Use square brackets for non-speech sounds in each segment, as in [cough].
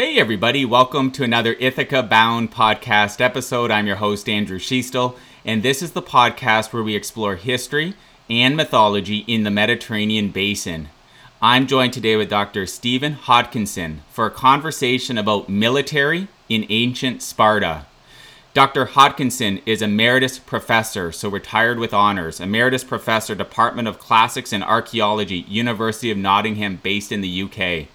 Hey, everybody, welcome to another Ithaca Bound podcast episode. I'm your host, Andrew Schiestel, and this is the podcast where we explore history and mythology in the Mediterranean basin. I'm joined today with Dr. Stephen Hodkinson for a conversation about military in ancient Sparta. Dr. Hodkinson is emeritus professor, so retired with honors, emeritus professor, Department of Classics and Archaeology, University of Nottingham, based in the UK.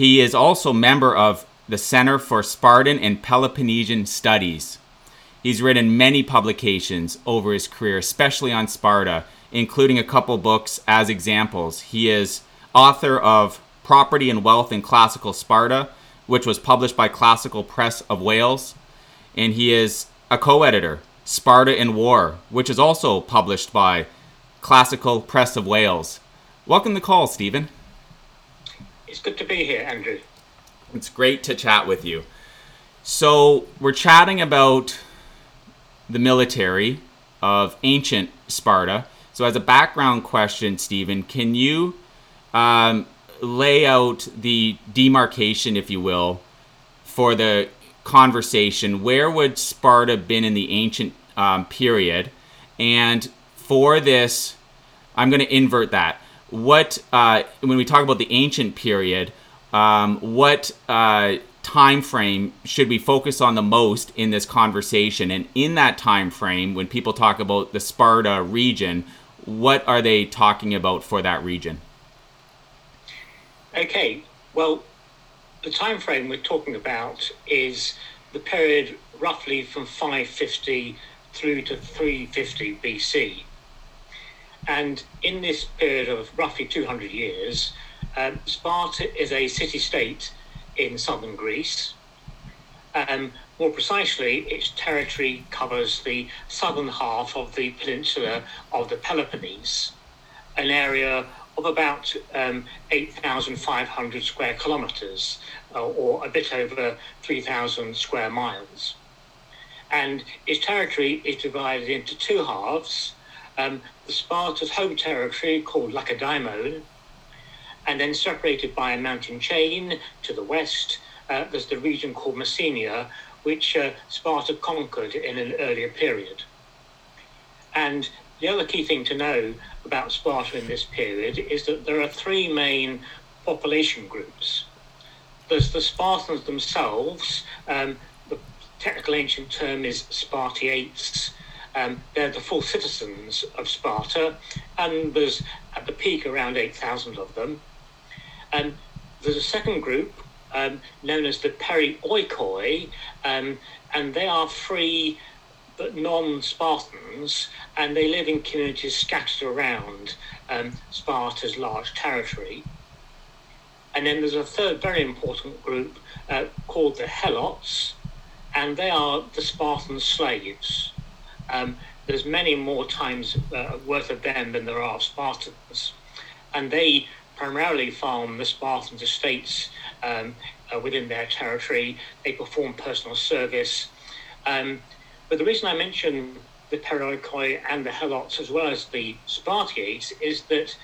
He is also member of the Center for Spartan and Peloponnesian Studies. He's written many publications over his career, especially on Sparta, including a couple books as examples. He is author of Property and Wealth in Classical Sparta, which was published by Classical Press of Wales, and he is a co-editor, Sparta in War, which is also published by Classical Press of Wales. Welcome to the call, Stephen. It's good to be here, Andrew. It's great to chat with you. So, we're chatting about the military of ancient Sparta. So, as a background question, Stephen, can you um, lay out the demarcation, if you will, for the conversation? Where would Sparta been in the ancient um, period? And for this, I'm going to invert that what uh, when we talk about the ancient period, um, what uh, time frame should we focus on the most in this conversation? And in that time frame, when people talk about the Sparta region, what are they talking about for that region? Okay, well, the time frame we're talking about is the period roughly from 550 through to 350 BC. And in this period of roughly 200 years, um, Sparta is a city state in southern Greece. Um, more precisely, its territory covers the southern half of the peninsula of the Peloponnese, an area of about um, 8,500 square kilometres, uh, or a bit over 3,000 square miles. And its territory is divided into two halves um, Sparta's home territory called Lacedaemon, and then separated by a mountain chain to the west, uh, there's the region called Messenia, which uh, Sparta conquered in an earlier period. And the other key thing to know about Sparta in this period is that there are three main population groups. There's the Spartans themselves, um, the technical ancient term is Spartiates, um, they're the full citizens of Sparta, and there's at the peak around 8,000 of them. Um, there's a second group um, known as the Perioikoi, um, and they are free but non-Spartans, and they live in communities scattered around um, Sparta's large territory. And then there's a third very important group uh, called the Helots, and they are the Spartan slaves. Um, there's many more times uh, worth of them than there are Spartans, and they primarily farm the Spartans' estates um, uh, within their territory. They perform personal service. Um, but the reason I mention the Perioikoi and the Helots as well as the Spartiates is that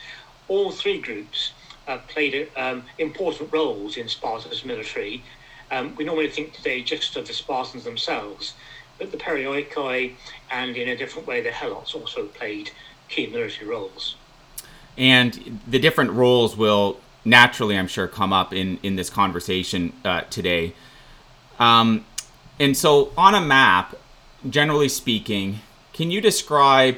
all three groups uh, played um, important roles in Sparta's military. Um, we normally think today just of the Spartans themselves, but the Perioikoi and in a different way the Helots also played key military roles. And the different roles will naturally, I'm sure, come up in, in this conversation uh, today. Um, and so, on a map, generally speaking, can you describe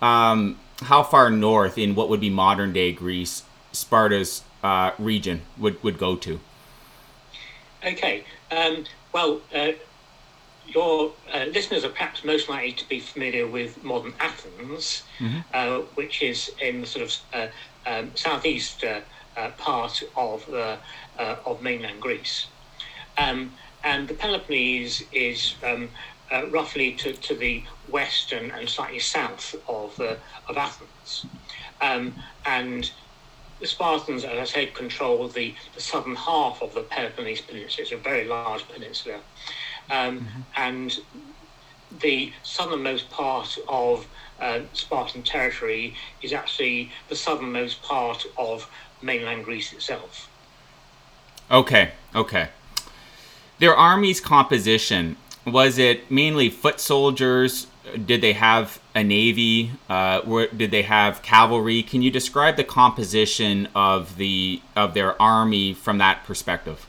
um, how far north in what would be modern day Greece Sparta's uh, region would, would go to? Okay. Um, well, uh, your uh, listeners are perhaps most likely to be familiar with modern Athens, mm-hmm. uh, which is in the sort of uh, um, southeast uh, uh, part of uh, of mainland Greece, um, and the Peloponnese is um, roughly to, to the west and, and slightly south of of Athens, um, and the Spartans, as I said, control the, the southern half of the Peloponnese Peninsula. It's a very large peninsula. Um, mm-hmm. And the southernmost part of uh, Spartan territory is actually the southernmost part of mainland Greece itself. Okay, Okay. Their army's composition was it mainly foot soldiers? Did they have a navy? Uh, were, did they have cavalry? Can you describe the composition of the of their army from that perspective?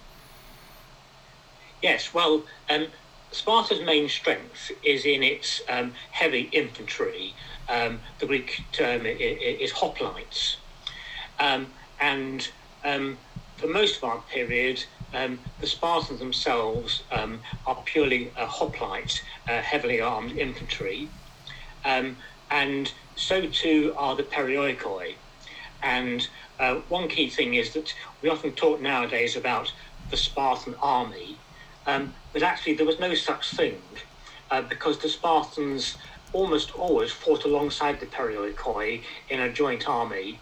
Yes. Well, um, Sparta's main strength is in its um, heavy infantry. Um, the Greek term is hoplites, um, and um, for most of our period, um, the Spartans themselves are purely a hoplite, uh, heavily armed infantry, and so too are the perioikoi. And uh, one key thing is that we often talk nowadays about the Spartan army, um, but actually there was no such thing uh, because the Spartans almost always fought alongside the perioikoi in a joint army.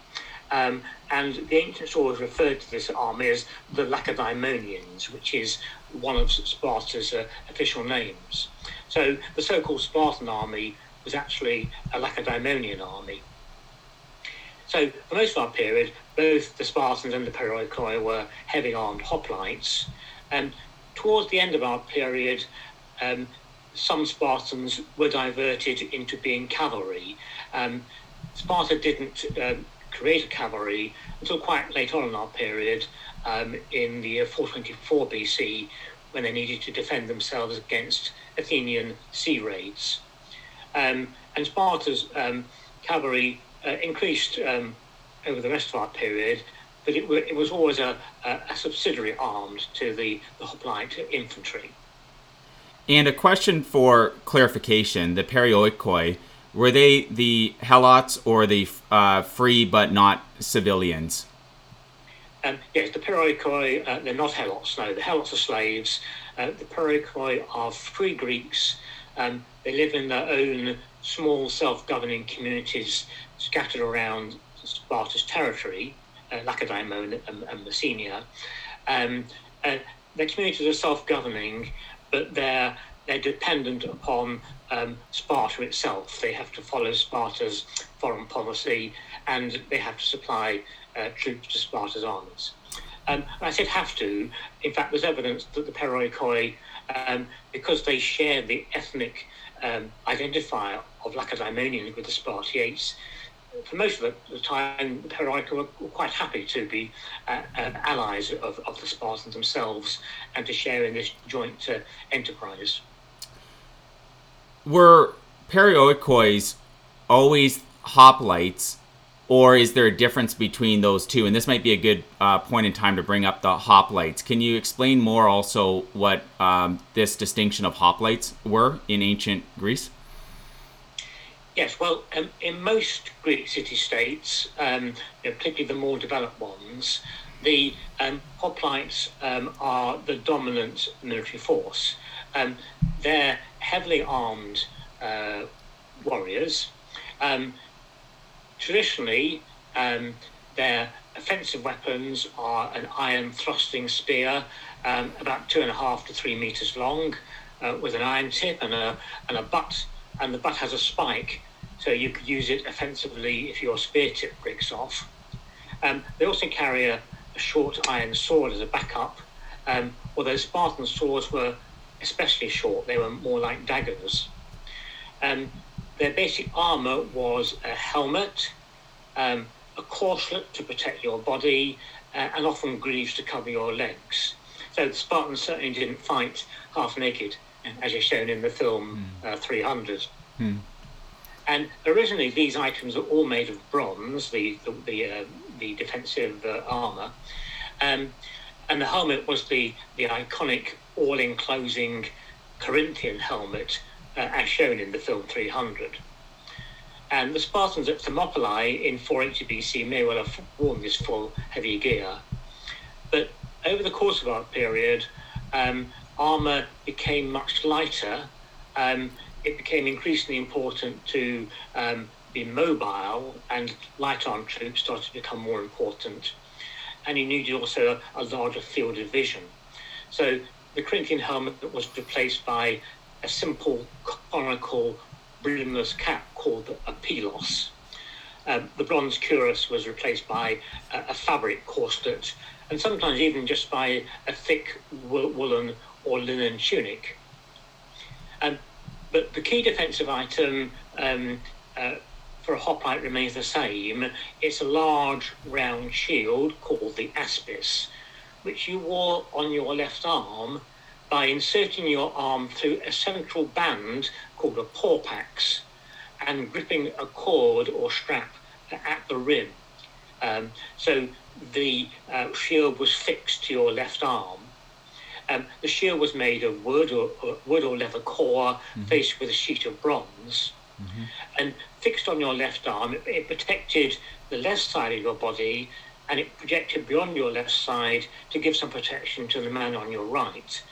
Um, and the ancients always referred to this army as the Lacedaemonians, which is one of Sparta's uh, official names. So the so called Spartan army was actually a Lacedaemonian army. So for most of our period, both the Spartans and the Perioikoi were heavy armed hoplites. And towards the end of our period, um, some Spartans were diverted into being cavalry. Um, Sparta didn't um, create cavalry until quite late on in our period, um, in the year 424 BC, when they needed to defend themselves against Athenian sea raids. Um, and Sparta's um, cavalry uh, increased over the rest of our period, but it, it was always a, a, a, subsidiary armed to the, the hoplite infantry. And a question for clarification the perioikoi were they the helots or the uh, free but not civilians? Um, yes, the Perioikoi, uh, they're not helots, no. The helots are slaves. Uh, the Perioikoi are free Greeks. Um, they live in their own small self-governing communities scattered around Sparta's territory, uh, Lacedaemon and, and Messenia. Um, uh, their communities are self-governing, but they're they're dependent upon um, Sparta itself. They have to follow Sparta's foreign policy and they have to supply uh, troops to Sparta's armies. Um, I said have to. In fact, there's evidence that the Perioikoi, um, because they share the ethnic um, identifier of Lacedaemonians with the Spartiates, for most of the, time, the Perioikoi were, quite happy to be uh, uh, allies of, of, the Spartans themselves and to share in this joint uh, enterprise were perioikois always hoplites or is there a difference between those two? And this might be a good uh, point in time to bring up the hoplites. Can you explain more also what um, this distinction of hoplites were in ancient Greece? Yes, well, um, in most Greek city states, um, you know, particularly the more developed ones, the um, hoplites um, are the dominant military force. Um, they're heavily armed uh, warriors. Um, traditionally, their offensive weapons are an iron thrusting spear, about two and a half to three meters long, uh, with an iron tip and a and a butt, and the butt has a spike, so you could use it offensively if your spear tip breaks off. Um, they also carry a, a, short iron sword as a backup, um, although Spartan swords were especially short. They were more like daggers. Um, their basic armor was a helmet, um, a corselet to protect your body, uh, and often greaves to cover your legs. So the Spartans certainly didn't fight half naked, as is shown in the film mm. uh, 300. Mm. And originally, these items were all made of bronze, the the the, uh, the defensive uh, armor, um, and the helmet was the the iconic all-enclosing Corinthian helmet, uh, as shown in the film 300. And the Spartans at Thermopylae in 480 BC may well have worn this full heavy gear. But over the course of our period, um, armour became much lighter. Um, it became increasingly important to um, be mobile, and light armed troops started to become more important. And you needed also a, a larger field of vision. So the Corinthian helmet was replaced by a simple conical brimless cap called a pilos. Um, the bronze cuirass was replaced by a, a fabric corselet and sometimes even just by a thick woolen or linen tunic. Um, but the key defensive item um, uh, for a hoplite remains the same. It's a large round shield called the aspis, which you wore on your left arm by inserting your arm through a central band called a porpax and gripping a cord or strap at the rim. Um, so the uh, shield was fixed to your left arm. Um, the shield was made of wood or, or wood or leather core, mm-hmm. faced with a sheet of bronze, mm-hmm. and fixed on your left arm. It, it, protected the left side of your body, and it projected beyond your left side to give some protection to the man on your right.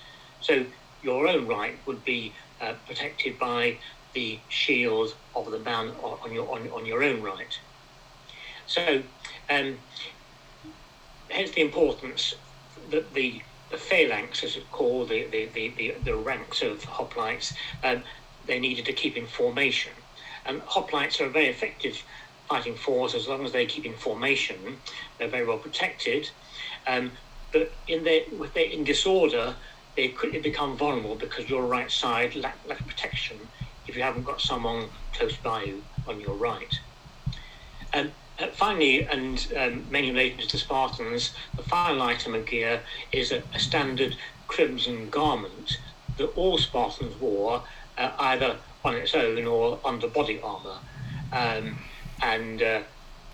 So your own right would be uh, protected by the shield of the man on your on, on your own right. So, um, hence the importance that the the phalanx, as it's called, the, the, the, the, ranks of hoplites, um, they needed to keep in formation. And hoplites are a very effective fighting force as long as they keep in formation. They're very well protected. Um, but in their, with their, in disorder, they quickly become vulnerable because your right side lack, lack protection if you haven't got someone close by you on your right. Um, uh, finally, and um, mainly related to the Spartans, the final item of gear is a, a standard crimson garment that all Spartans wore, uh, either on its own or under body armour. Um, and uh,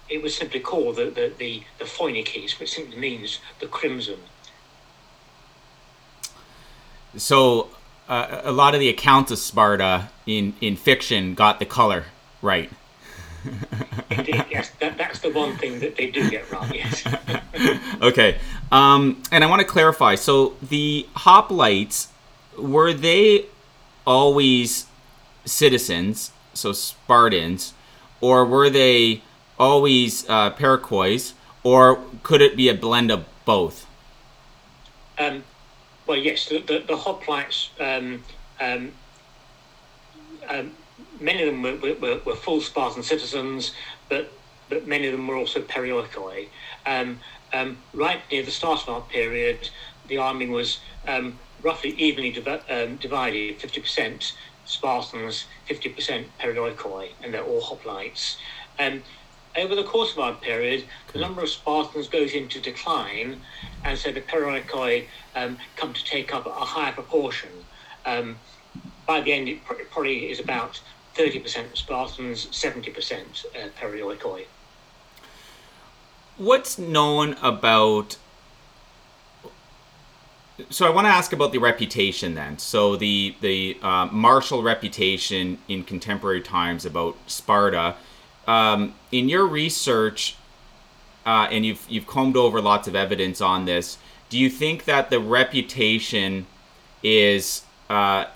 it was simply called the, the, the, the which simply means the crimson. So, uh, a lot of the accounts of Sparta in, in fiction got the color right. Indeed, yes, that, that's the one thing that they do get wrong. Yes. [laughs] okay, um, and I want to clarify. So the hoplites were they always citizens, so Spartans, or were they always uh, or could it be a blend of both? Um, well, yes, the, the, the hoplites um, um, um many of them were, were, were, full Spartan citizens, but but many of them were also perioikoi. Um, um, right near the start of our period, the army was um, roughly evenly div- um, divided 50% Spartans, 50% perioikoi, and they're all hoplites. Um, over the course of our period, the number of Spartans goes into decline, and so the perioikoi um, come to take up a higher proportion. Um, by the end, it probably is about 30% Spartans, 70% uh, Perioikoi. What's known about. So I want to ask about the reputation then. So the the uh, martial reputation in contemporary times about Sparta. Um, in your research, uh, and you've you've combed over lots of evidence on this. Do you think that the reputation is uh,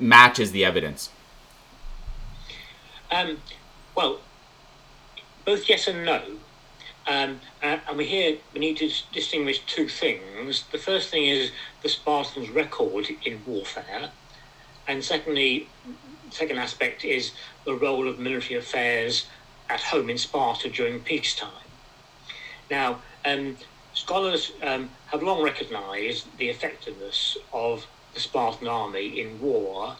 matches the evidence? Um, well, both yes and no. Um, and, and we here we need to distinguish two things. The first thing is the Spartans' record in warfare, and secondly, second aspect is the role of military affairs at home in Sparta during peacetime. Now, um, scholars um, have long recognised the effectiveness of the Spartan army in war,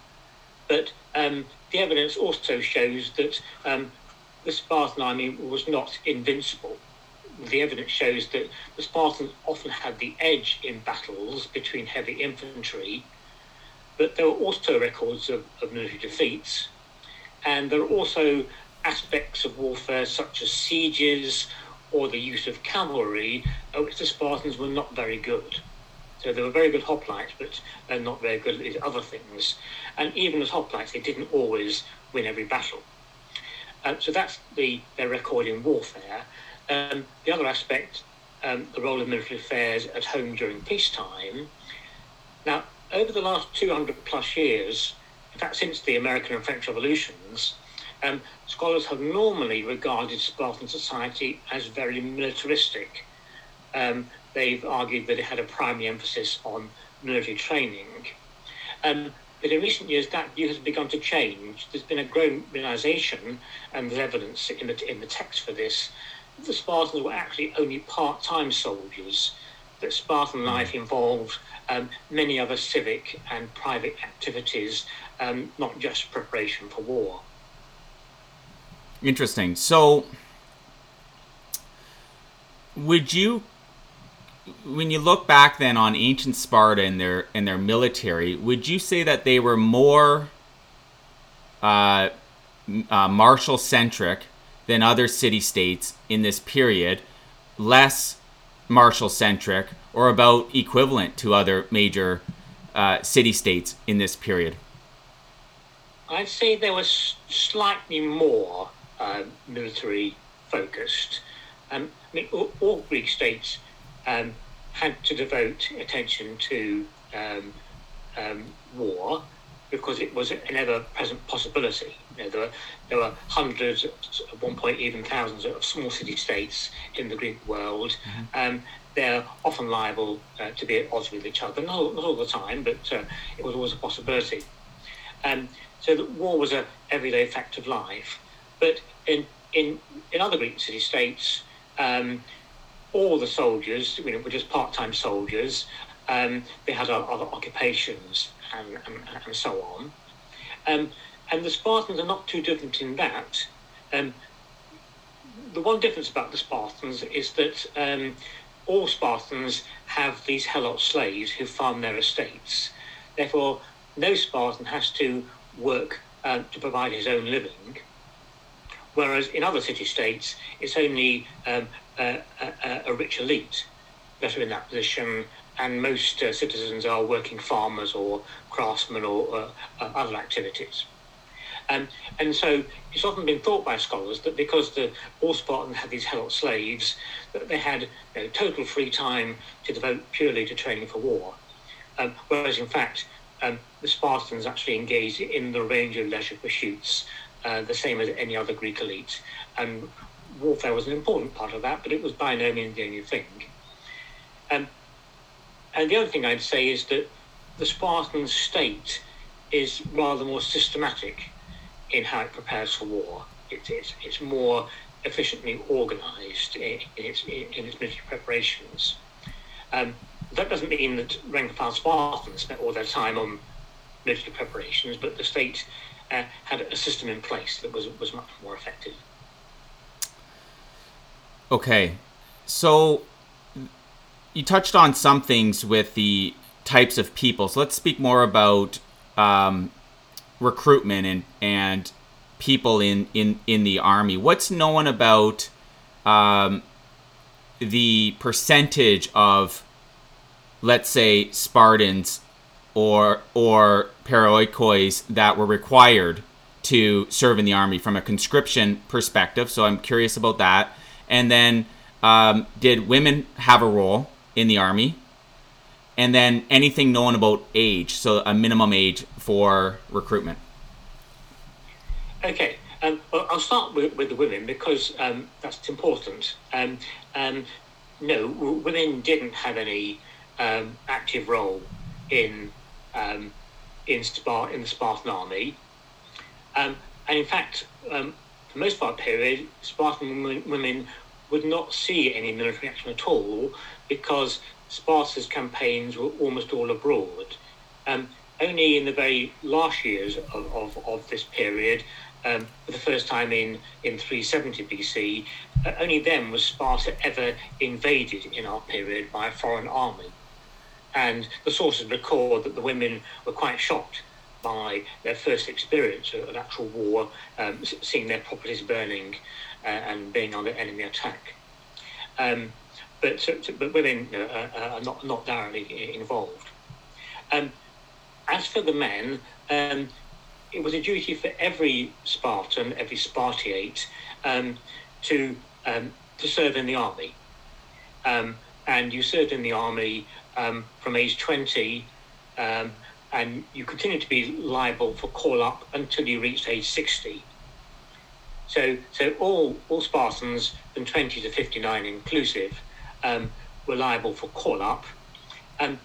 but um, the evidence also shows that um, the Spartan army was not invincible. The evidence shows that the Spartans often had the edge in battles between heavy infantry, but there were also records of, of military defeats, and there are also aspects of warfare such as sieges or the use of cavalry, at which the Spartans were not very good. So they were very good hoplites, but they're not very good at these other things. And even as hoplites, they didn't always win every battle. Um, so that's the their record in warfare. Um, the other aspect, um, the role of military affairs at home during peacetime. Now, over the last 200 plus years, in fact, since the American and French revolutions, um, scholars have normally regarded Spartan society as very militaristic. Um, they've argued that it had a primary emphasis on military training. Um, but in recent years, that view has begun to change. There's been a growing realization, and there's evidence in the, in the text for this, that the Spartans were actually only part time soldiers. that Spartan life involved um, many other civic and private activities, um, not just preparation for war. Interesting. So, would you, when you look back then on ancient Sparta and their and their military, would you say that they were more uh, uh, martial centric than other city states in this period, less martial centric, or about equivalent to other major uh, city states in this period? I'd say they were slightly more uh, military focused. Um, I mean, all, all Greek states um, had to devote attention to um, um war because it was an ever-present possibility. You know, there, were, there were hundreds, at one point even thousands of small city-states in the Greek world. Mm-hmm. Um, they're often liable uh, to be at odds with each other, not, not all the time, but uh, it was always a possibility. Um, so war was an everyday fact of life. But in, in, in other Greek city-states, um, all the soldiers you know, were just part-time soldiers. Um, they had other occupations and, and, and so on. Um, and the Spartans are not too different in that. Um, the one difference about the Spartans is that um, all Spartans have these helot slaves who farm their estates. Therefore, no Spartan has to work uh, to provide his own living. Whereas in other city states, it's only um, a, a, rich elite that are in that position and most uh, citizens are working farmers or craftsmen or uh, uh, other activities. Um, and so it's often been thought by scholars that because the all Spartans had these helot slaves, that they had you know, total free time to devote purely to training for war. Um, whereas in fact, um, the Spartans actually engaged in the range of leisure pursuits, uh, the same as any other Greek elite. And warfare was an important part of that, but it was by no means the only thing. Um, and the other thing I'd say is that the Spartan state is rather more systematic in how it prepares for war. It, it's, it's more efficiently organised in, in, its, in its military preparations. Um, that doesn't mean that rank and file Spartans spent all their time on military preparations, but the state uh, had a system in place that was, was much more effective. Okay, so you touched on some things with the types of people. So let's speak more about um, recruitment and and people in in in the army. What's known about um, the percentage of, let's say, Spartans or or paroikois that were required to serve in the army from a conscription perspective? So I'm curious about that. And then, um, did women have a role? in the army, and then anything known about age, so a minimum age for recruitment. Okay, um, well, I'll start with, with the women because um, that's important. Um, um no, women didn't have any um, active role in in, in the Spartan army, and in fact, for most part period, Spartan women would not see any military action at all because Sparta's campaigns were almost all abroad. Um, only in the very last years of, of, of this period, um, for the first time in, in 370 BC, uh, only then was Sparta ever invaded in our period by a foreign army. And the sources record that the women were quite shocked by their first experience of, actual war, um, seeing their properties burning uh, and being under enemy attack. Um, but, but women uh, uh, are not, not directly involved. Um, as for the men, um, it was a duty for every Spartan, every Spartiate, um, to um, to serve in the army. And you served in the army from age 20, um, and you continued to be liable for call up until you reached age 60. So, so all, all Spartans from 20 to 59 inclusive um, were liable for call up. And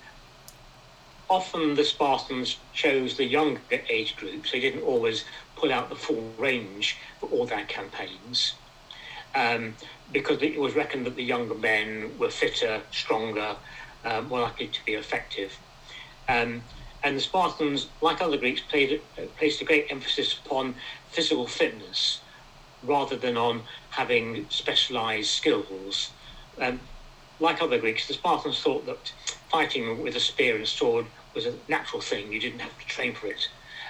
often the Spartans chose the younger age group, so they didn't always pull out the full range for all their campaigns. Um, because it was reckoned that the younger men were fitter, stronger, uh, more likely to be effective. Um, and the Spartans, like other Greeks, played, placed a great emphasis upon physical fitness rather than on having specialized skills. Um, like other Greeks, the Spartans thought that fighting with a spear and sword was a natural thing, you didn't have to train for it.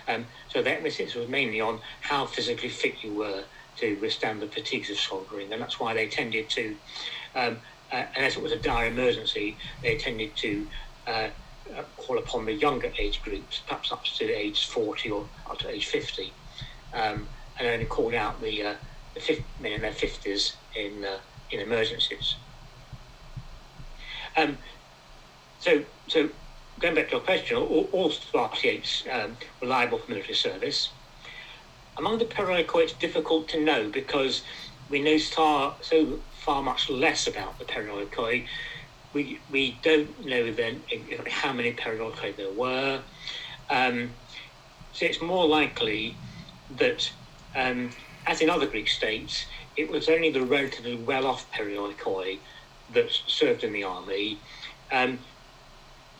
Um, so the emphasis was mainly on how physically fit you were to withstand the fatigues of soldiering, and that's why they tended to, um, uh, unless it was a dire emergency, they tended to uh, uh, call upon the younger age groups, perhaps up to age 40 or up to age 50, um, and only called out the, uh, the men in their 50s in, uh, in emergencies. Um, so, so going back to your question, all, all Spartiates um, were liable for military service. Among the Perioikoi, it's difficult to know because we know so far much less about the Perioikoi. We, we don't know then how many Perioikoi there were. Um, so it's more likely that, um, as in other Greek states, it was only the relatively well-off Perioikoi that served in the army. Um,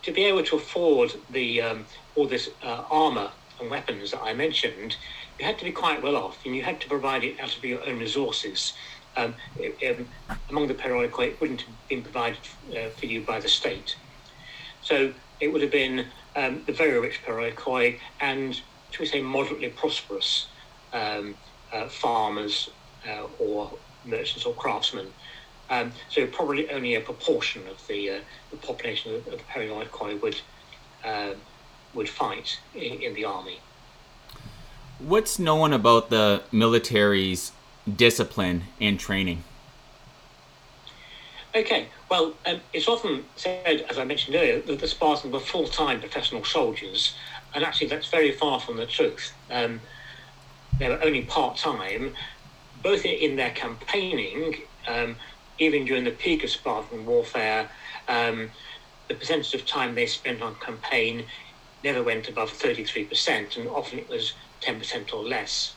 to be able to afford the um, all this uh, armor and weapons that I mentioned, you had to be quite well off, and you had to provide it out of your own resources. Um, um, among the Perioikoi, it wouldn't have been provided uh, for you by the state. So it would have been um, the very rich Perioikoi and, shall we say, moderately prosperous um, uh, farmers uh, or merchants or craftsmen. Um, so probably only a proportion of the, uh, the population of, of the Perioikoi would uh, would fight in, in the army. What's known about the military's discipline and training? Okay, well, um, it's often said, as I mentioned earlier, that the Spartans were full time professional soldiers, and actually that's very far from the truth. Um, they were only part time, both in their campaigning, um, even during the peak of Spartan warfare. Um, the percentage of time they spent on campaign never went above 33%, and often it was 10% or less.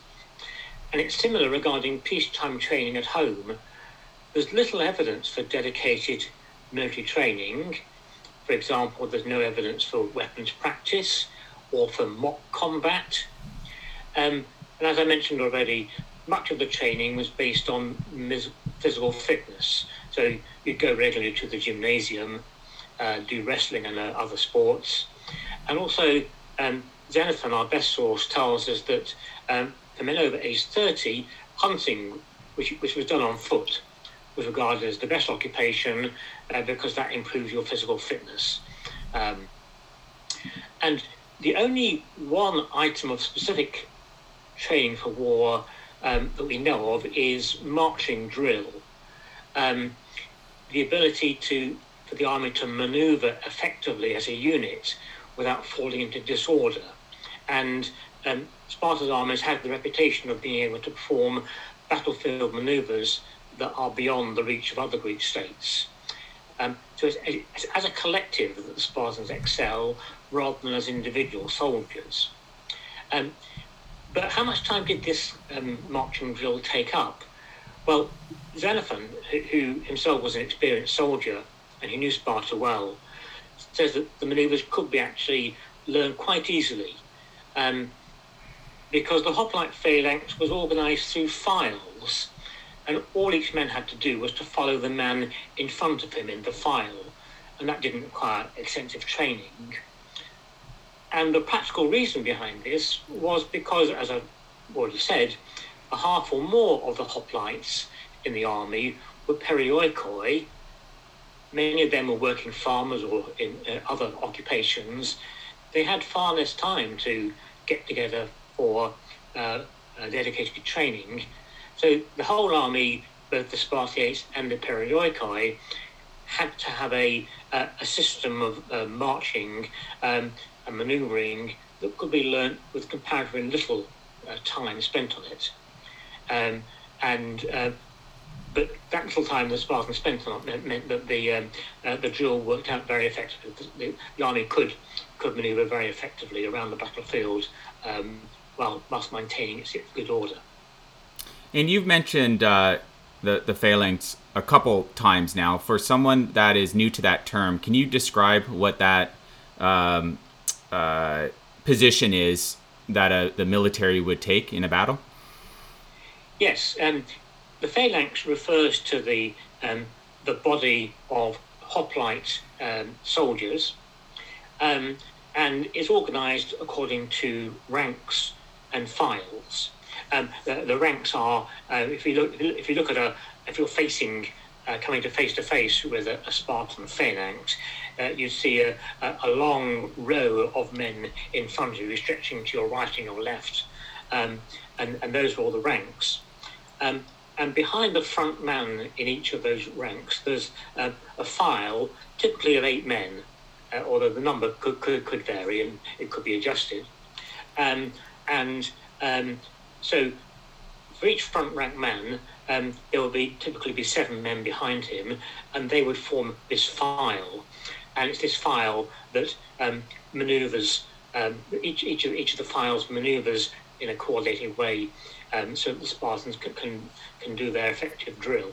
And it's similar regarding peacetime training at home. There's little evidence for dedicated military training. For example, there's no evidence for weapons practice or for mock combat. Um, and as I mentioned already, much of the training was based on physical fitness. So you'd go regularly to the gymnasium, uh, do wrestling and uh, other sports. And also, um, Xenophon, our best source, tells us that um, for men over age 30, hunting, which, which was done on foot, was regarded as the best occupation uh, because that improves your physical fitness. Um, and the only one item of specific training for war um, that we know of is marching drill. Um, the ability to for the army to maneuver effectively as a unit without falling into disorder. And um, Sparta's armies had the reputation of being able to perform battlefield maneuvers that are beyond the reach of other Greek states. Um, so it's, it's, as a collective that the Spartans excel rather than as individual soldiers. Um, but how much time did this um, marching drill take up? Well, Xenophon, who, who himself was an experienced soldier and he knew Sparta well, says that the manoeuvres could be actually learned quite easily um, because the hoplite phalanx was organised through files and all each man had to do was to follow the man in front of him in the file and that didn't require extensive training. And the practical reason behind this was because, as I've already said, a half or more of the hoplites in the army were perioikoi. Many of them were working farmers or in uh, other occupations. They had far less time to get together for uh, uh, dedicated training. So the whole army, both the Spartiates and the perioikoi, had to have a, uh, a system of uh, marching um, and manoeuvring that could be learnt with comparatively little uh, time spent on it. Um, and uh, but that little time the Spartans spent on it meant, that the um, uh, the drill worked out very effectively. The, the, army could could manoeuvre very effectively around the battlefield while whilst maintaining its good order. And you've mentioned uh, the the phalanx a couple times now. For someone that is new to that term, can you describe what that um, uh, position is that a, the military would take in a battle? Yes, um, the phalanx refers to the um, the body of hoplite um, soldiers, um, and is organised according to ranks and files. Um, the, the, ranks are, uh, if you look, if you look at a, if you're facing, uh, coming to face to face with a, a Spartan phalanx, uh, you see a, a, long row of men in front of you, stretching to your right and your left, um, and, and those are all the ranks. Um, and behind the front man in each of those ranks, there's uh, a file, typically of eight men, uh, although the number could, could, could vary and it could be adjusted. Um, and um, so for each front rank man, um, there will be typically be seven men behind him, and they would form this file. And it's this file that um, manoeuvres, um, each, each, of, each of the files manoeuvres in a coordinated way um, so that the Spartans can, can, can do their effective drill.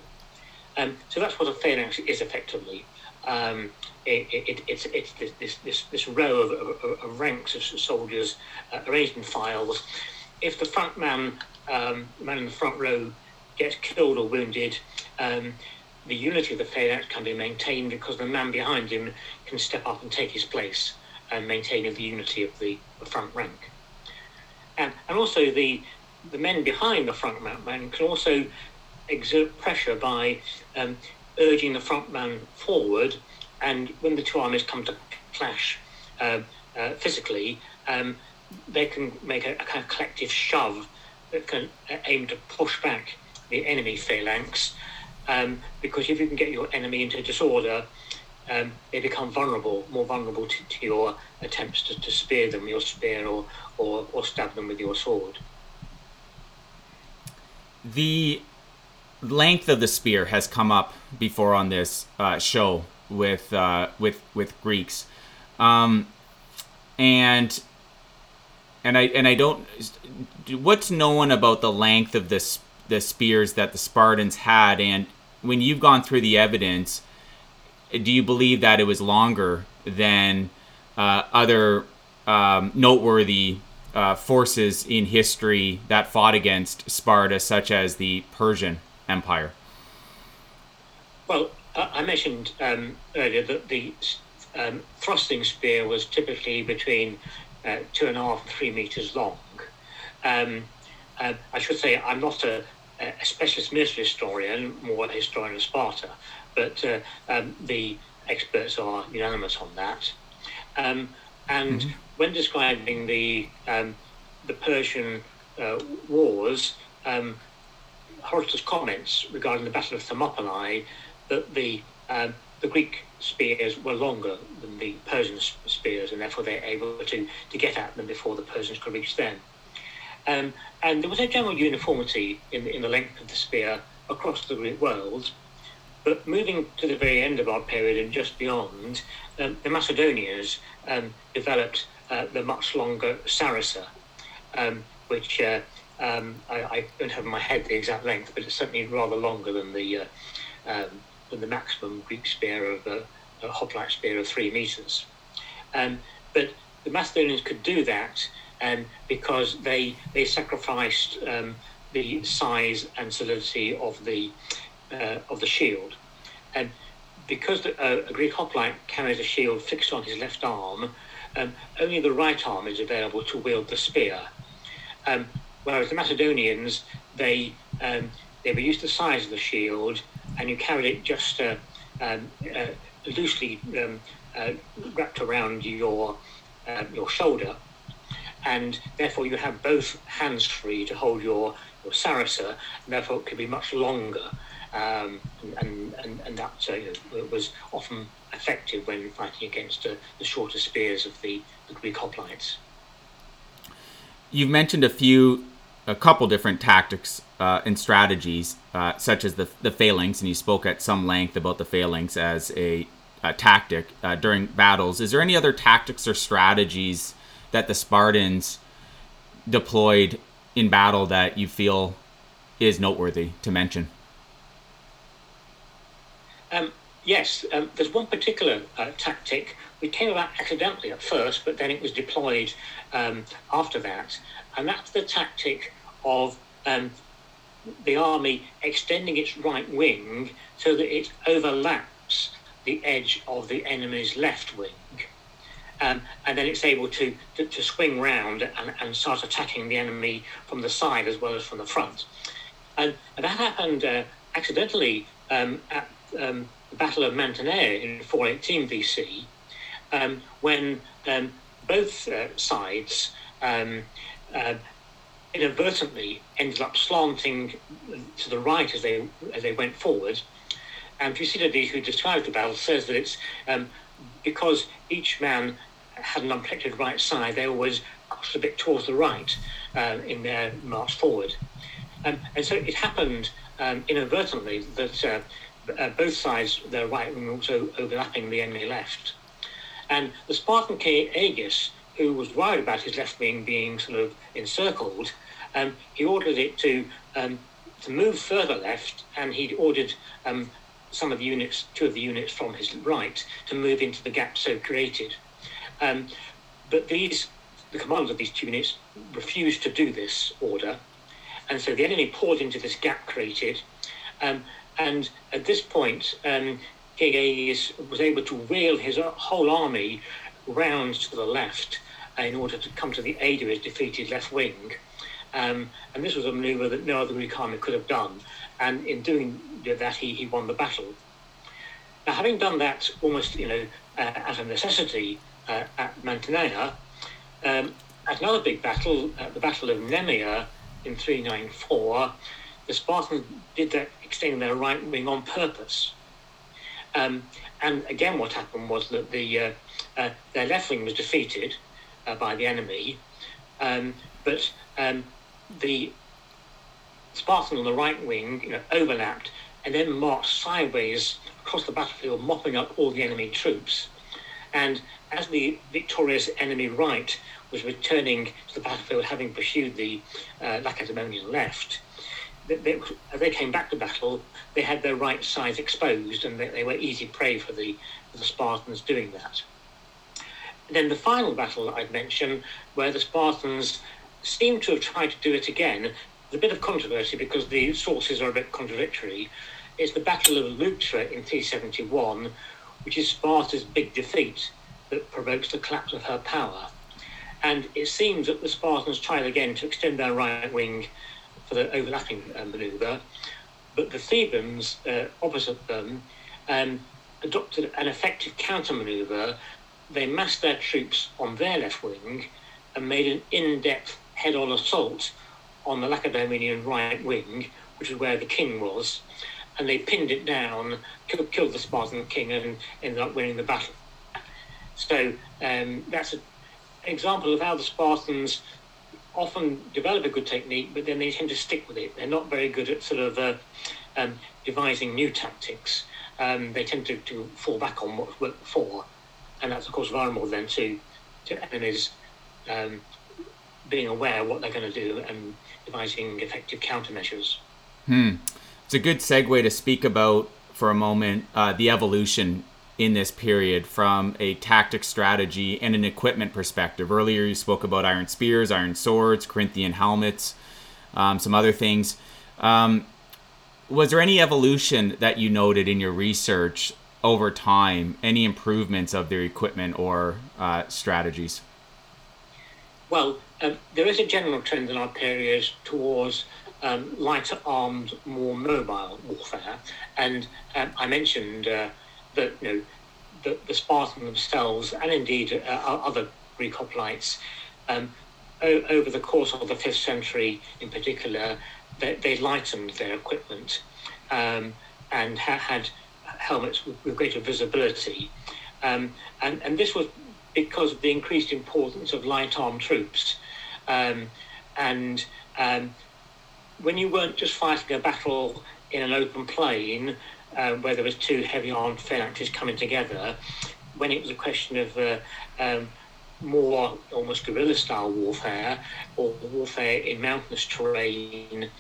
Um, so that's what a phalanx is effectively. Um, it, it, it's it's this, this, this row of, of, of ranks of soldiers uh, arranged in files. If the front man, um, man in the front row, gets killed or wounded, um, the unity of the phalanx can be maintained because the man behind him can step up and take his place and maintaining the unity of the, the front rank. And, and also the, the men behind the front man can also exert pressure by um, urging the front man forward, and when the two armies come to clash uh, uh, physically, um, they can make a, a, kind of collective shove that can uh, aim to push back the enemy phalanx. Um, because if you can get your enemy into disorder, um, they become vulnerable, more vulnerable to, to your attempts to, to, spear them with your spear or, or, or stab them with your sword. The length of the spear has come up before on this uh, show with uh, with with Greeks, um, and and I and I don't. What's known about the length of the the spears that the Spartans had, and when you've gone through the evidence, do you believe that it was longer than uh, other um, noteworthy uh, forces in history that fought against Sparta, such as the Persian Empire? Well, I mentioned um, earlier that the um, thrusting spear was typically between uh, two and a half and three meters long. Um, uh, I should say I'm not a, a, specialist military historian, more a historian of Sparta, but uh, um, the experts are unanimous on that. Um, and mm-hmm. when describing the um, the Persian uh, wars, um, Herodotus comments regarding the Battle of Thermopylae that the um, the Greek spears were longer than the Persian spears, and therefore they're able to, to get at them before the Persians could reach them. Um, and there was a general uniformity in, in the length of the spear across the Greek world. But moving to the very end of our period and just beyond, um, the Macedonians um, developed uh, the much longer sarissa, um, which uh, um, I, I, don't have in my head the exact length, but it's certainly rather longer than the uh, than the maximum Greek spear of uh, a hoplite spear of three meters. Um, but the Macedonians could do that um, because they they sacrificed um, the size and solidity of the uh, of the shield, and because the, uh, a Greek hoplite carries a shield fixed on his left arm, um, only the right arm is available to wield the spear. Um, whereas the Macedonians, they um, they were used to the size of the shield, and you carried it just uh, um, uh, loosely um, uh, wrapped around your um, your shoulder, and therefore you have both hands free to hold your your sarissa, and therefore it could be much longer. Um, and, and, and that uh, you know, was often effective when fighting against uh, the shorter spears of the, the Greek hoplites. You've mentioned a few a couple different tactics uh, and strategies, uh, such as the, the phalanx, and you spoke at some length about the phalanx as a, a tactic uh, during battles. Is there any other tactics or strategies that the Spartans deployed in battle that you feel is noteworthy to mention? Um, yes, um, there's one particular uh, tactic which came about accidentally at first, but then it was deployed um, after that, and that's the tactic of um, the army extending its right wing so that it overlaps the edge of the enemy's left wing. Um, and then it's able to, to, to swing round and, and, start attacking the enemy from the side as well as from the front. And, that happened uh, accidentally um, at um, the Battle of Mantinea in 418 BC, um, when um, both uh, sides um, uh, inadvertently ended up slanting to the right as they as they went forward. And Thucydides, who describes the battle, says that it's um, because each man had an unprotected right side, they always crossed a bit towards the right uh, in their march forward. Um, and so it happened um, inadvertently that uh, uh, both sides, their right were also overlapping the enemy left. And the Spartan king Agis, who was worried about his left wing being sort of encircled, um, he ordered it to um, to move further left, and he ordered um, some of the units, two of the units from his right, to move into the gap so created. Um, but these, the commanders of these two units, refused to do this order, and so the enemy poured into this gap created. Um, and at this point, um, King Agis was able to wheel his whole army round to the left in order to come to the aid of his defeated left wing. Um, and this was a maneuver that no other Greek army could have done. And in doing that, he, he won the battle. Now, having done that almost, you know, uh, as a necessity uh, at Mantinea, um, at another big battle, at the Battle of Nemea in 394, the Spartans did that, extending their right wing on purpose. Um, and again, what happened was that the uh, uh, their left wing was defeated uh, by the enemy, um, but um, the Spartans on the right wing you know, overlapped and then marched sideways across the battlefield, mopping up all the enemy troops. And as the victorious enemy right was returning to the battlefield, having pursued the uh, Lacedaemonian left, they, they, as they came back to battle, they had their right sides exposed, and they, they were easy prey for the, for the Spartans doing that. And then the final battle that I'd mention, where the Spartans seem to have tried to do it again. There's a bit of controversy because the sources are a bit contradictory. It's the Battle of Leuctra in 371, which is Sparta's big defeat that provokes the collapse of her power. And it seems that the Spartans tried again to extend their right wing for the overlapping uh, manoeuvre, but the Thebans uh, opposite them um, adopted an effective counter manoeuvre. They massed their troops on their left wing and made an in depth head-on assault on the Lacedaemonian right wing, which is where the king was, and they pinned it down, killed, the Spartan king, and ended up winning the battle. So um, that's an example of how the Spartans often develop a good technique, but then they tend to stick with it. They're not very good at sort of uh, um, devising new tactics. Um, they tend to, to fall back on what's worked before, and that's of course vulnerable then to to enemies um, being aware what they're going to do and devising effective countermeasures. Hmm. It's a good segue to speak about for a moment uh, the evolution in this period from a tactic strategy and an equipment perspective. Earlier, you spoke about iron spears, iron swords, Corinthian helmets, um, some other things. Um, was there any evolution that you noted in your research over time? Any improvements of their equipment or uh, strategies? Well, um, there is a general trend in our period towards um, lighter armed, more mobile warfare, and um, I mentioned uh, that you know the, the Spartans themselves, and indeed uh, other Greek hoplites, um, o- over the course of the fifth century, in particular, they, they lightened their equipment um, and ha- had helmets with, with greater visibility, um, and and this was because of the increased importance of light armed troops. Um, and um, when you weren't just fighting a battle in an open plain uh, where there was two heavy armed phalanxes coming together, when it was a question of uh, um, more almost guerrilla style warfare or warfare in mountainous terrain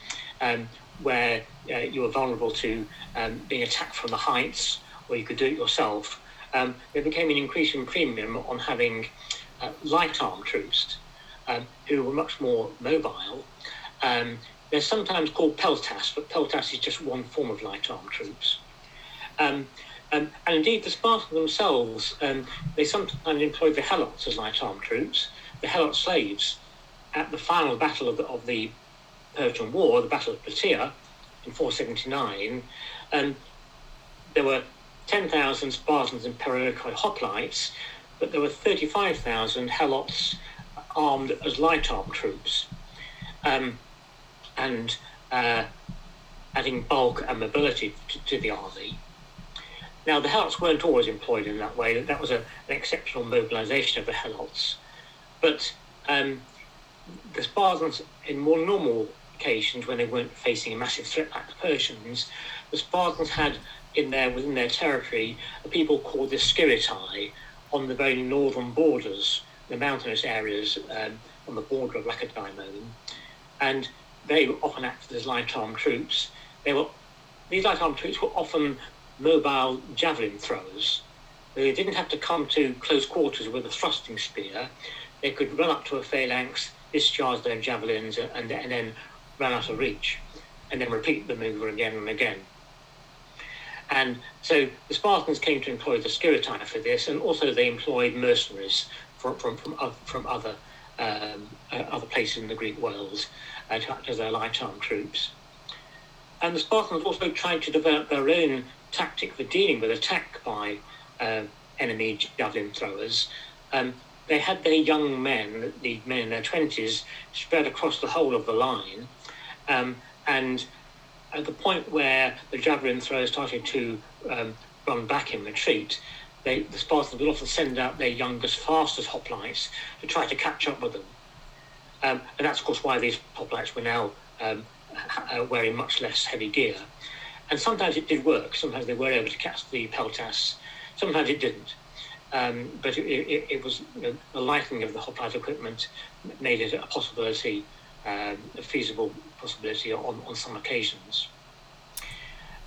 um, where uh, you were vulnerable to um, being attacked from the heights or you could do it yourself, um, there became an increasing premium on having uh, light armed troops um, who were much more mobile. Um, they're sometimes called peltasts, but peltasts is just one form of light armed troops. Um, um, and indeed, the Spartans themselves, they sometimes employed the helots as light armed troops, the helot slaves. At the final battle of the, of the Persian War, the Battle of Plataea in 479, um, there were 10,000 Spartans and Perioikoi hoplites, but there were 35,000 helots armed as light armed troops. Um, and uh, adding bulk and mobility to, to, the army. Now, the helots weren't always employed in that way. That was a, an exceptional mobilization of the helots. But um, the Spartans, in more normal occasions, when they weren't facing a massive threat like the Persians, the Spartans had in their within their territory a people called the Sciritae on the very northern borders, the mountainous areas um, on the border of Lacedaemon, and they often acted as light armed troops. They were these light armed troops were often mobile javelin throwers. They didn't have to come to close quarters with a thrusting spear. They could run up to a phalanx, discharge their javelins, and, and then run out of reach, and then repeat the maneuver again and again. And so the Spartans came to employ the Sciritae for this, and also they employed mercenaries from, from, from, from other, um, uh, other places in the Greek world uh, to act as their light armed troops. And the Spartans also tried to develop their own tactic for dealing with attack by uh, enemy javelin throwers. Um, they had their young men, the men in their 20s, spread across the whole of the line. Um, and at the point where the javelin throwers started to um, run back in retreat, they, the Spartans would often send out their youngest, fastest hoplites to try to catch up with them. Um, and that's, of course, why these hoplites were now um, uh, wearing much less heavy gear. And sometimes it did work. Sometimes they were able to catch the peltasts. Sometimes it didn't. Um, but it, it, it was you know, the lightening of the hoplite equipment made it a possibility, um, a feasible possibility on, on some occasions.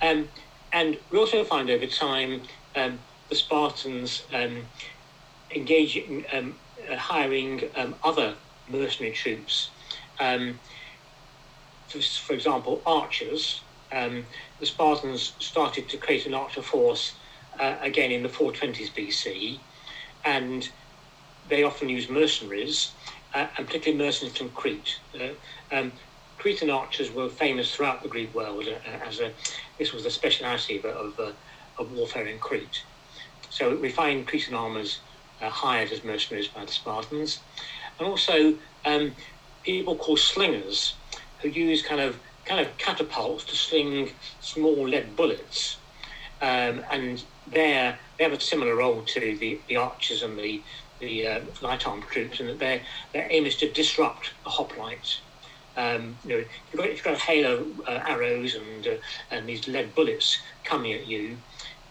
Um, and we also find over time um, the Spartans um, engaging, um, uh, hiring other mercenary troops. Um, for, for, example, archers. Um, the Spartans started to create an archer force uh, again in the 420s BC, and they often use mercenaries, uh, and particularly mercenaries from Crete. Uh, um, Cretan archers were famous throughout the Greek world uh, as a this was the speciality of, of, uh, of warfare in Crete. So we find Cretan armors uh, hired as mercenaries by the Spartans and also um, people called slingers who use kind of kind of catapults to sling small lead bullets, um, and they they have a similar role to the, the archers and the the uh, light armed troops, and that their their aim is to disrupt the hoplites. Um, you know, if you've got, if you've got halo uh, arrows and uh, and these lead bullets coming at you,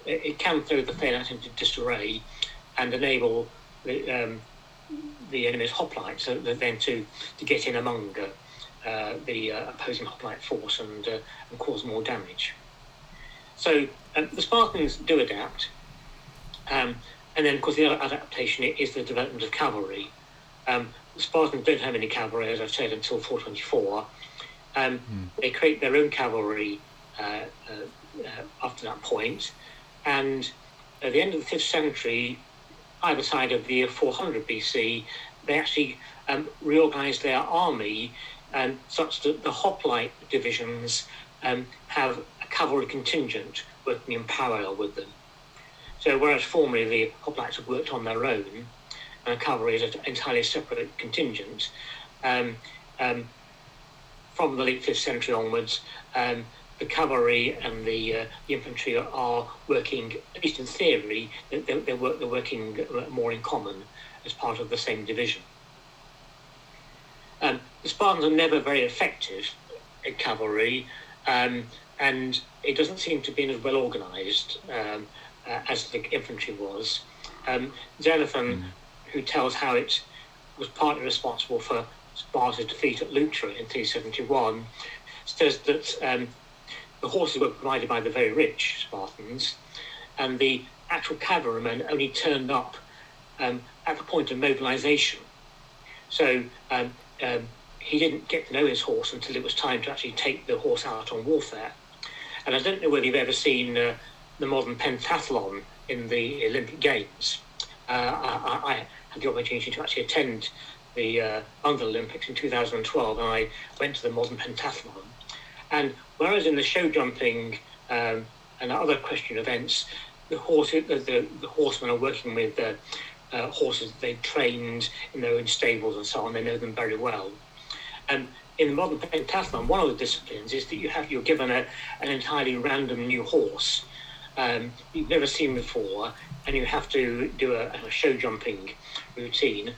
it, it can throw the phalanx into disarray and enable the, um, the enemy's hoplites, uh, then to, to get in among uh, the uh, opposing hoplite force and, uh, and cause more damage. So um, the Spartans do adapt, um, and then of course the other adaptation is the development of cavalry. Um, the Spartans don't have any cavalry, as I've said, until 424. Mm. They create their own cavalry uh, after that point. point, and at the end of the fifth century, either side of the year 400 BC, they actually um, reorganized their army um, such that the hoplite divisions um, have a cavalry contingent working in parallel with them. So whereas formerly the hoplites had worked on their own, and cavalry is an entirely separate contingent, um, um, from the late 5th century onwards, um, the cavalry and the, uh, the infantry are working, at least in theory, they're, they're, work, they're working more in common as part of the same division. Um, the Spartans are never very effective at cavalry, um, and it doesn't seem to be as well organised um, uh, as the infantry was. Um, Xenophon, mm. who tells how it was partly responsible for Sparta's defeat at Leuctra in 371, says that um, the horses were provided by the very rich Spartans, and the actual cavalrymen only turned up um, at the point of mobilisation. So um, um, he didn't get to know his horse until it was time to actually take the horse out on warfare. And I don't know whether you've ever seen uh, the modern pentathlon in the Olympic Games. Uh, I, I, had the opportunity to actually attend the uh, London Olympics in 2012, and I went to the modern pentathlon. And whereas in the show jumping um, and other equestrian events, the horse, the, the, the horsemen are working with uh, uh, horses they've trained in their own stables and so on. They know them very well. And in the modern pentathlon, one of the disciplines is that you have you're given a, an entirely random new horse um, you've never seen before, and you have to do a, a show jumping routine.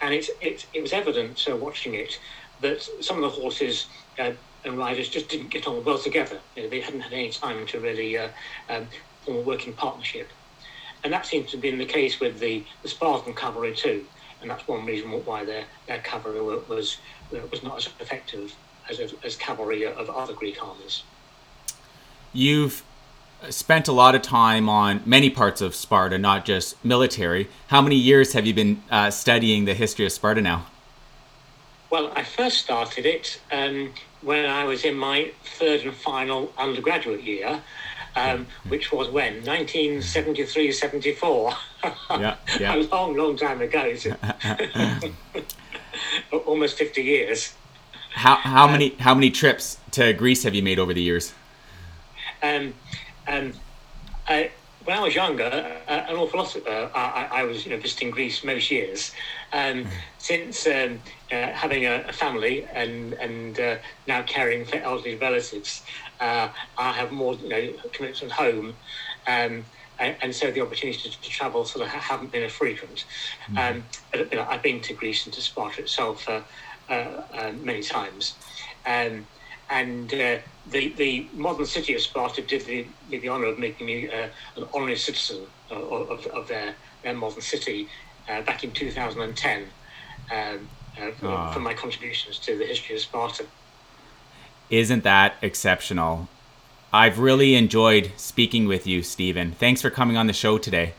And it's, it's, it was evident uh, watching it that some of the horses uh, and riders just didn't get on well together. You know, they hadn't had any time to really uh, um, form a working partnership. And that seems to have been the case with the, the Spartan cavalry too. And that's one reason why their, their cavalry was, was not as effective as, as cavalry of other Greek armies. You've spent a lot of time on many parts of Sparta, not just military. How many years have you been uh, studying the history of Sparta now? Well, I first started it um, when I was in my third and final undergraduate year, um, which was when 1973 74. yeah, yeah. [laughs] a long, long time ago. [laughs] [laughs] Almost 50 years. How, how many how many trips to Greece have you made over the years? Um, um, I, when I was younger, uh, an awful lot. Of, uh, I, I, was, you know, visiting Greece most years. Um, since um, uh, having a, a, family and and uh, now caring for elderly relatives, uh, I have more, you know, commitments at home, um, and, and, so the opportunity to, to, travel sort of haven't been as frequent. Mm. but you know, I've been to Greece and to Sparta itself uh, many times. Um, and uh, the the modern city of Sparta did the, did the honour of making me uh, an honorary citizen of, of, of their, their modern city uh, back in 2010 um, for, oh. for my contributions to the history of Sparta. Isn't that exceptional? I've really enjoyed speaking with you, Stephen. Thanks for coming on the show today.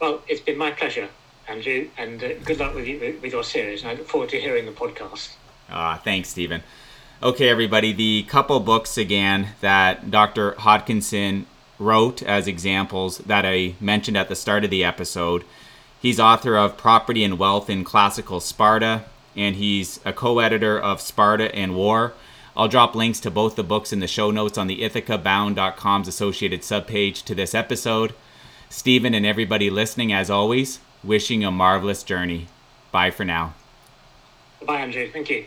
Well, it's been my pleasure, Andrew, and uh, good luck with, you, with your series. And I look forward to hearing the podcast. Ah, thanks, Stephen. Okay, everybody, the couple books again that Dr. Hodkinson wrote as examples that I mentioned at the start of the episode. He's author of Property and Wealth in Classical Sparta, and he's a co editor of Sparta and War. I'll drop links to both the books in the show notes on the ithacabound.com's associated subpage to this episode. Stephen and everybody listening, as always, wishing a marvelous journey. Bye for now. Bye, Andrew. Thank you.